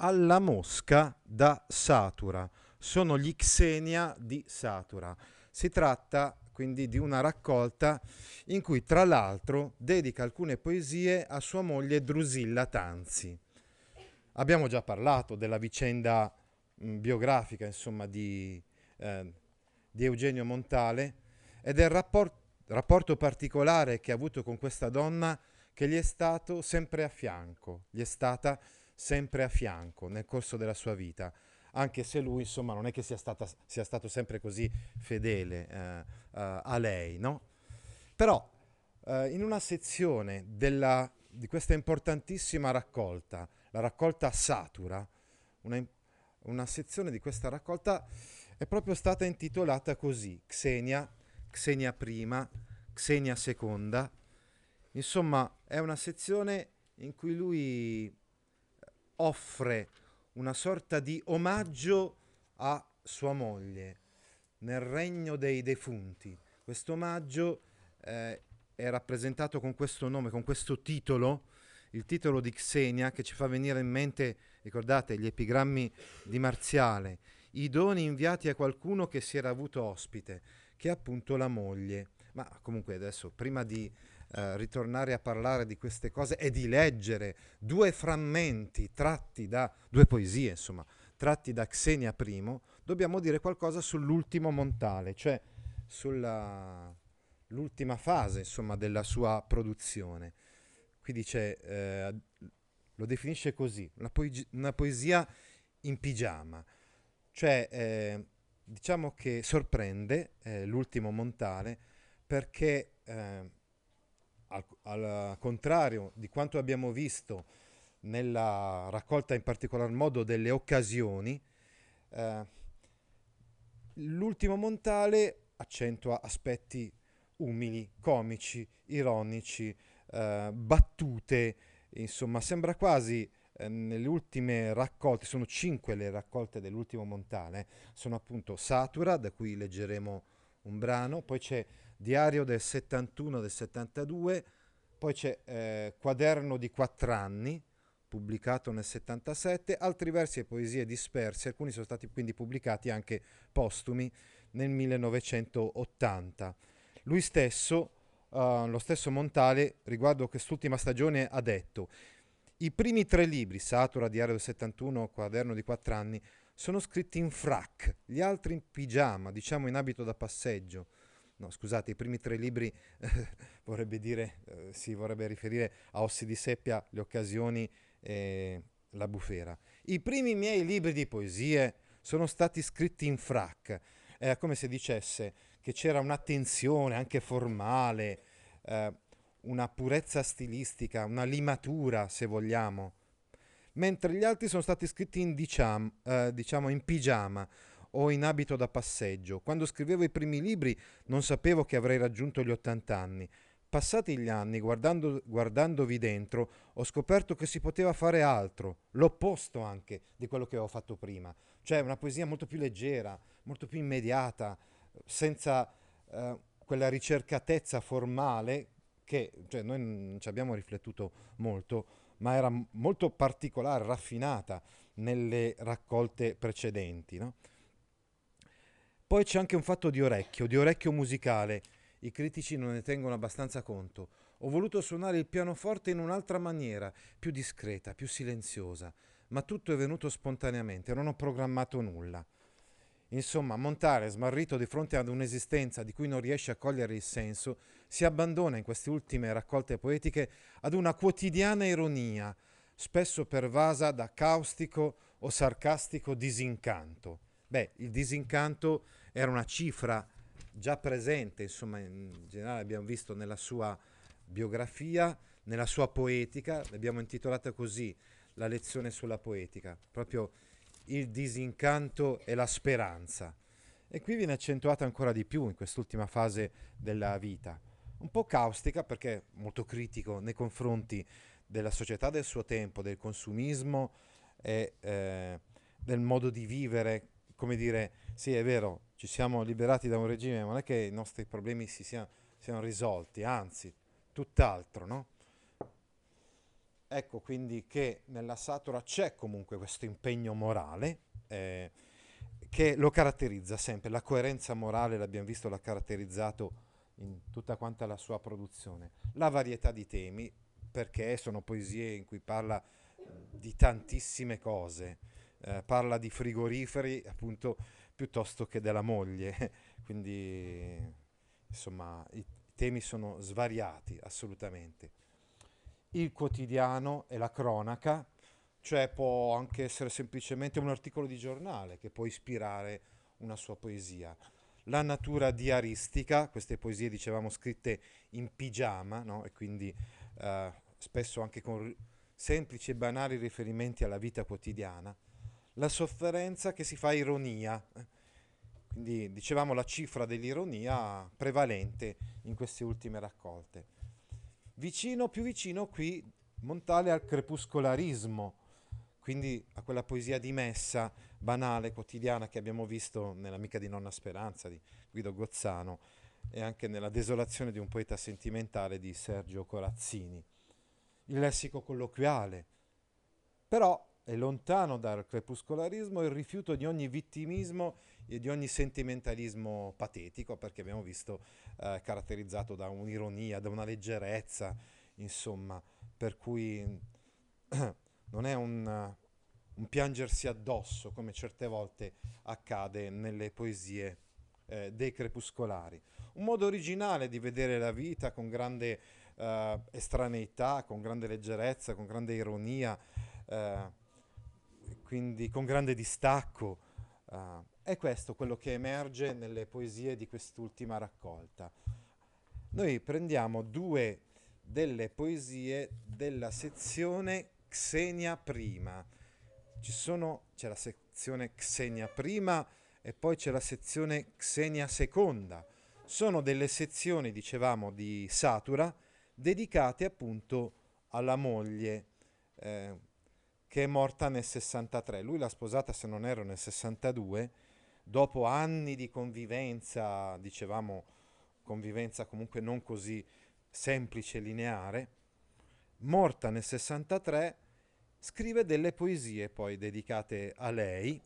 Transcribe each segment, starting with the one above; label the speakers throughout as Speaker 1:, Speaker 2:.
Speaker 1: Alla mosca da Satura. Sono gli Xenia di Satura. Si tratta quindi di una raccolta in cui tra l'altro dedica alcune poesie a sua moglie Drusilla Tanzi. Abbiamo già parlato della vicenda mh, biografica insomma, di, eh, di Eugenio Montale e del rapport- rapporto particolare che ha avuto con questa donna che gli è stato sempre a fianco, gli è stata sempre a fianco nel corso della sua vita, anche se lui insomma non è che sia, stata, sia stato sempre così fedele eh, uh, a lei, no? Però uh, in una sezione della, di questa importantissima raccolta, la raccolta Satura, una, una sezione di questa raccolta è proprio stata intitolata così, Xenia, Xenia prima, Xenia seconda, insomma è una sezione in cui lui offre una sorta di omaggio a sua moglie nel regno dei defunti. Questo omaggio eh, è rappresentato con questo nome, con questo titolo, il titolo di Xenia che ci fa venire in mente, ricordate, gli epigrammi di Marziale, i doni inviati a qualcuno che si era avuto ospite, che è appunto la moglie. Ma comunque adesso, prima di eh, ritornare a parlare di queste cose e di leggere due frammenti tratti da due poesie, insomma, tratti da Xenia I, dobbiamo dire qualcosa sull'ultimo Montale, cioè sull'ultima fase, insomma, della sua produzione. Qui dice, eh, lo definisce così, una, poesia, una poesia in pigiama, cioè eh, diciamo che sorprende eh, l'ultimo Montale perché eh, al, al, contrario di quanto abbiamo visto nella raccolta in particolar modo delle occasioni, eh, l'ultimo Montale accentua aspetti umili, comici, ironici, eh, battute, insomma sembra quasi eh, nelle ultime raccolte, sono cinque le raccolte dell'ultimo Montale, sono appunto Satura, da cui leggeremo un brano, poi c'è Diario del 71 del 72, poi c'è eh, Quaderno di quattro anni, pubblicato nel 77, altri versi e poesie disperse, alcuni sono stati quindi pubblicati anche postumi nel 1980. Lui stesso, uh, lo stesso Montale, riguardo quest'ultima stagione, ha detto i primi tre libri, Satura, Diario del 71, Quaderno di quattro anni, sono scritti in frac, gli altri in pigiama, diciamo in abito da passeggio no scusate, i primi tre libri eh, vorrebbe dire, eh, si vorrebbe riferire a Ossi di Seppia, Le occasioni e La bufera. I primi miei libri di poesie sono stati scritti in frac, è come se dicesse che c'era un'attenzione anche formale, eh, una purezza stilistica, una limatura se vogliamo, mentre gli altri sono stati scritti in, diciam, eh, diciamo in pigiama, o in abito da passeggio. Quando scrivevo i primi libri non sapevo che avrei raggiunto gli 80 anni. Passati gli anni, guardando, guardandovi dentro, ho scoperto che si poteva fare altro, l'opposto anche di quello che avevo fatto prima. Cioè una poesia molto più leggera, molto più immediata, senza eh, quella ricercatezza formale che cioè, noi non ci abbiamo riflettuto molto, ma era molto particolare, raffinata nelle raccolte precedenti. No? Poi c'è anche un fatto di orecchio, di orecchio musicale. I critici non ne tengono abbastanza conto. Ho voluto suonare il pianoforte in un'altra maniera, più discreta, più silenziosa, ma tutto è venuto spontaneamente, non ho programmato nulla. Insomma, Montare, smarrito di fronte ad un'esistenza di cui non riesce a cogliere il senso, si abbandona in queste ultime raccolte poetiche ad una quotidiana ironia, spesso pervasa da caustico o sarcastico disincanto. Beh, il disincanto era una cifra già presente, insomma, in generale abbiamo visto nella sua biografia, nella sua poetica, l'abbiamo intitolata così, la lezione sulla poetica, proprio il disincanto e la speranza. E qui viene accentuata ancora di più in quest'ultima fase della vita. Un po' caustica perché molto critico nei confronti della società del suo tempo, del consumismo e eh, del modo di vivere, come dire, sì è vero, ci siamo liberati da un regime, ma non è che i nostri problemi si siano, siano risolti, anzi, tutt'altro, no? Ecco quindi che nella Satura c'è comunque questo impegno morale eh, che lo caratterizza sempre, la coerenza morale l'abbiamo visto, l'ha caratterizzato in tutta quanta la sua produzione, la varietà di temi, perché sono poesie in cui parla di tantissime cose, eh, parla di frigoriferi appunto piuttosto che della moglie, quindi insomma i temi sono svariati assolutamente. Il quotidiano e la cronaca, cioè può anche essere semplicemente un articolo di giornale che può ispirare una sua poesia. La natura diaristica, queste poesie dicevamo scritte in pigiama, no? e quindi eh, spesso anche con semplici e banali riferimenti alla vita quotidiana. La sofferenza che si fa ironia, quindi dicevamo la cifra dell'ironia prevalente in queste ultime raccolte. Vicino, più vicino qui, Montale al crepuscolarismo, quindi a quella poesia di messa banale, quotidiana che abbiamo visto nell'Amica di Nonna Speranza di Guido Gozzano e anche nella Desolazione di un poeta sentimentale di Sergio Corazzini. Il lessico colloquiale, però è lontano dal crepuscolarismo il rifiuto di ogni vittimismo e di ogni sentimentalismo patetico, perché abbiamo visto eh, caratterizzato da un'ironia, da una leggerezza, insomma, per cui non è un, un piangersi addosso come certe volte accade nelle poesie eh, dei crepuscolari. Un modo originale di vedere la vita con grande eh, estraneità, con grande leggerezza, con grande ironia, eh, quindi con grande distacco. Uh, è questo quello che emerge nelle poesie di quest'ultima raccolta. Noi prendiamo due delle poesie della sezione Xenia prima. Sono, c'è la sezione Xenia prima e poi c'è la sezione Xenia seconda. Sono delle sezioni, dicevamo, di Satura dedicate appunto alla moglie eh, che è morta nel 63. Lui l'ha sposata, se non ero, nel 62, dopo anni di convivenza, dicevamo convivenza comunque non così semplice e lineare, morta nel 63, scrive delle poesie poi dedicate a lei,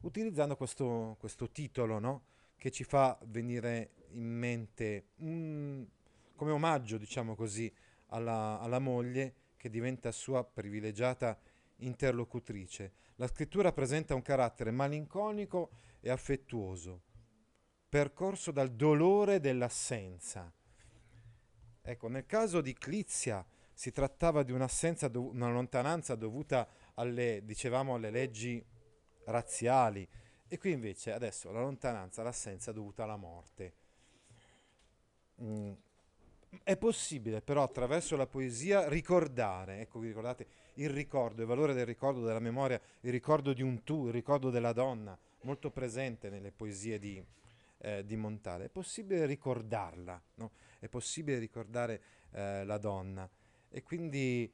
Speaker 1: utilizzando questo, questo titolo, no? che ci fa venire in mente un, come omaggio, diciamo così, alla, alla moglie che diventa sua privilegiata interlocutrice. La scrittura presenta un carattere malinconico e affettuoso, percorso dal dolore dell'assenza. Ecco, nel caso di Clizia si trattava di un'assenza, una lontananza dovuta alle, dicevamo, alle leggi razziali, e qui invece adesso la lontananza, l'assenza dovuta alla morte. Mm. È possibile però attraverso la poesia ricordare, ecco vi ricordate, il ricordo, il valore del ricordo, della memoria, il ricordo di un tu, il ricordo della donna, molto presente nelle poesie di, eh, di Montale. È possibile ricordarla, no? è possibile ricordare eh, la donna. E quindi,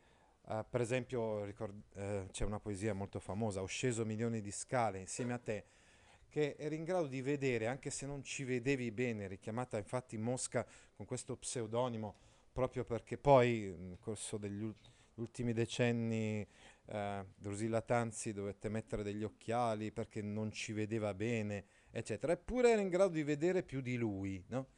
Speaker 1: eh, per esempio, ricord- eh, c'è una poesia molto famosa, Ho sceso milioni di scale insieme a te, che eri in grado di vedere, anche se non ci vedevi bene, richiamata infatti Mosca con questo pseudonimo, proprio perché poi nel corso degli ultimi decenni eh, Drusilla Tanzi dovette mettere degli occhiali perché non ci vedeva bene, eccetera. Eppure era in grado di vedere più di lui, no?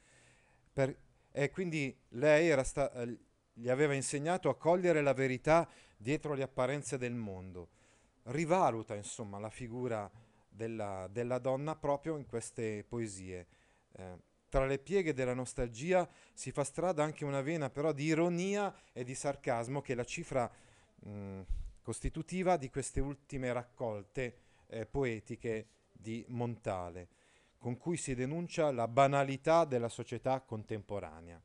Speaker 1: Per, e quindi lei sta, eh, gli aveva insegnato a cogliere la verità dietro le apparenze del mondo. Rivaluta, insomma, la figura della, della donna proprio in queste poesie. Eh, tra le pieghe della nostalgia si fa strada anche una vena però di ironia e di sarcasmo che è la cifra mh, mm, costitutiva di queste ultime raccolte eh, poetiche di Montale, con cui si denuncia la banalità della società contemporanea.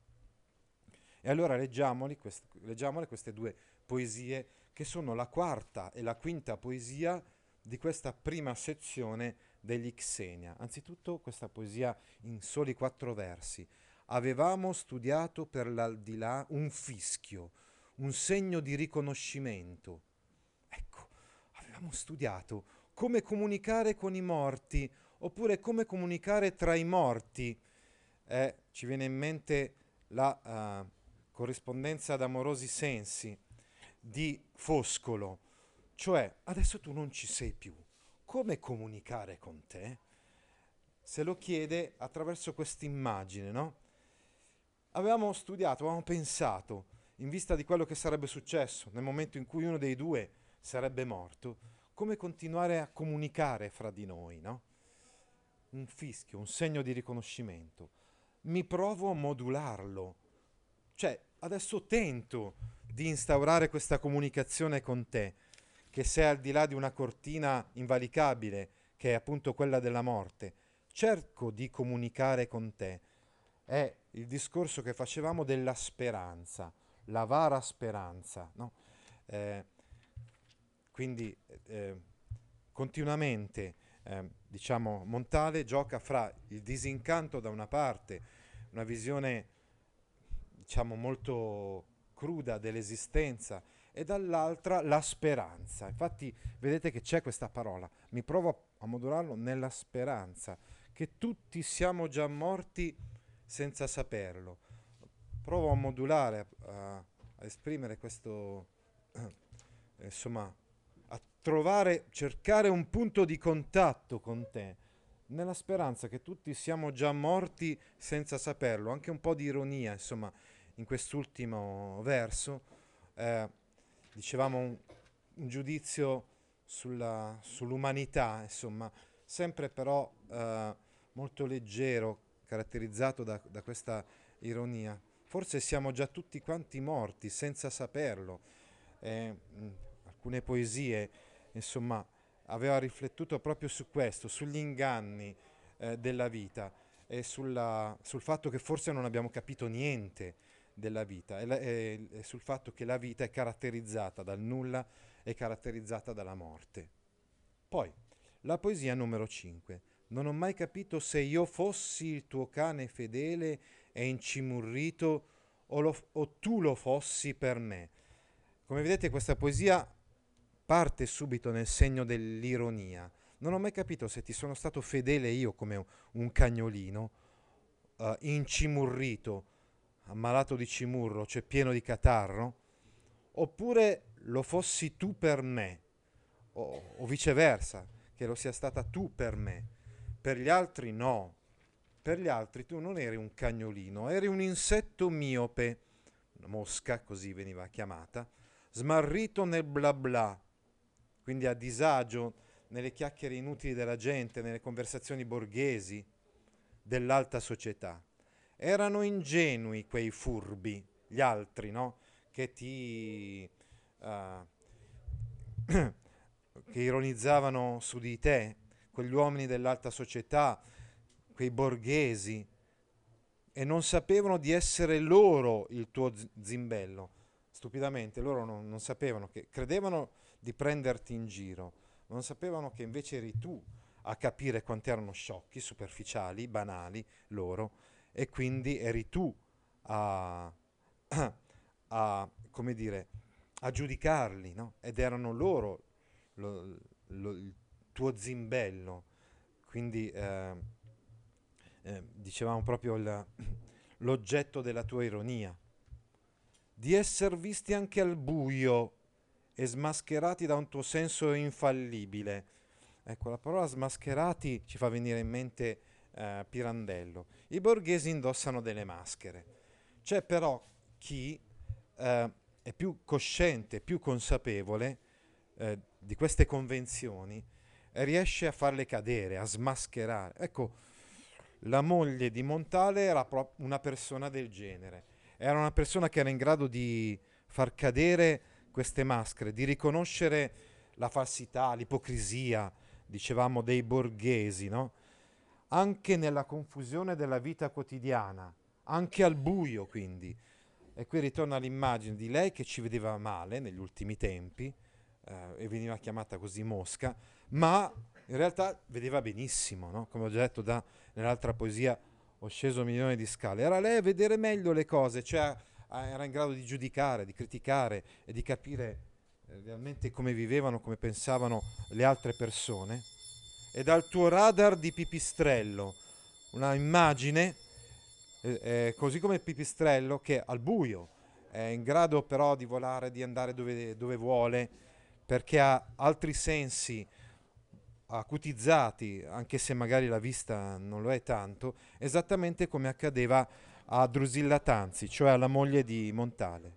Speaker 1: E allora quest- leggiamole queste due poesie che sono la quarta e la quinta poesia di questa prima sezione degli Xenia. Anzitutto questa poesia in soli quattro versi. Avevamo studiato per l'aldilà un fischio, un segno di riconoscimento. Ecco, avevamo studiato come comunicare con i morti, oppure come comunicare tra i morti. Eh, ci viene in mente la uh, corrispondenza ad amorosi sensi di Foscolo, cioè adesso tu non ci sei più, come comunicare con te? Se lo chiede attraverso questa immagine, no? Avevamo studiato, avevamo pensato, in vista di quello che sarebbe successo nel momento in cui uno dei due sarebbe morto, come continuare a comunicare fra di noi, no? Un fischio, un segno di riconoscimento. Mi provo a modularlo. Cioè, adesso tento di instaurare questa comunicazione con te, che sei al di là di una cortina invalicabile, che è appunto quella della morte. Cerco di comunicare con te. È il discorso che facevamo della speranza, la vara speranza. No? Eh, quindi eh, continuamente, eh, diciamo, Montale gioca fra il disincanto da una parte, una visione, diciamo, molto cruda dell'esistenza e dall'altra la speranza. Infatti vedete che c'è questa parola, mi provo a modularlo nella speranza, che tutti siamo già morti senza saperlo. Provo a modulare, a, a esprimere questo, eh, insomma, a trovare, cercare un punto di contatto con te, nella speranza che tutti siamo già morti senza saperlo, anche un po' di ironia, insomma, in quest'ultimo verso, eh, dicevamo un, un giudizio sulla, sull'umanità, insomma, sempre però eh, molto leggero, caratterizzato da, da, questa ironia. Forse siamo già tutti quanti morti senza saperlo. Eh, alcune poesie, insomma, aveva riflettuto proprio su questo, sugli inganni eh, della vita e sulla, sul fatto che forse non abbiamo capito niente della vita e, e, sul fatto che la vita è caratterizzata dal nulla e caratterizzata dalla morte. Poi, la poesia numero 5. Non ho mai capito se io fossi il tuo cane fedele e incimurrito o, lo, o tu lo fossi per me. Come vedete questa poesia parte subito nel segno dell'ironia. Non ho mai capito se ti sono stato fedele io come un cagnolino, uh, incimurrito, ammalato di cimurro, cioè pieno di catarro, oppure lo fossi tu per me, o, o viceversa, che lo sia stata tu per me. Per gli altri no. Per gli altri tu non eri un cagnolino, eri un insetto miope, una mosca così veniva chiamata, smarrito nel bla bla, quindi a disagio nelle chiacchiere inutili della gente, nelle conversazioni borghesi dell'alta società. Erano ingenui quei furbi, gli altri, no? Che ti... Uh, che ironizzavano su di te, quegli uomini dell'alta società, quei borghesi, e non sapevano di essere loro il tuo zimbello. Stupidamente, loro non, non sapevano che credevano di prenderti in giro, non sapevano che invece eri tu a capire quanti erano sciocchi, superficiali, banali loro e quindi eri tu a, a come dire, a giudicarli, no? Ed erano loro lo, lo, il tuo zimbello. Quindi eh, eh, dicevamo proprio il, l'oggetto della tua ironia. Di essere visti anche al buio e smascherati da un tuo senso infallibile. Ecco, la parola smascherati ci fa venire in mente eh, Pirandello. I borghesi indossano delle maschere. C'è però chi eh, è più cosciente, più consapevole eh, di queste convenzioni e riesce a farle cadere, a smascherare. Ecco, la moglie di Montale era pro- una persona del genere. Era una persona che era in grado di far cadere queste maschere, di riconoscere la falsità, l'ipocrisia, dicevamo, dei borghesi, no? Anche nella confusione della vita quotidiana, anche al buio quindi. E qui ritorna l'immagine di lei che ci vedeva male negli ultimi tempi eh, e veniva chiamata così Mosca, ma in realtà vedeva benissimo, no? come ho già detto da, nell'altra poesia ho sceso milioni di scale. Era lei a vedere meglio le cose, cioè era in grado di giudicare, di criticare e di capire eh, realmente come vivevano, come pensavano le altre persone. E dal tuo radar di pipistrello, una immagine eh, eh, così come il pipistrello che al buio è in grado però di volare, di andare dove, dove vuole, perché ha altri sensi acutizzati, anche se magari la vista non lo è tanto, esattamente come accadeva a Drusilla Tanzi, cioè alla moglie di Montale.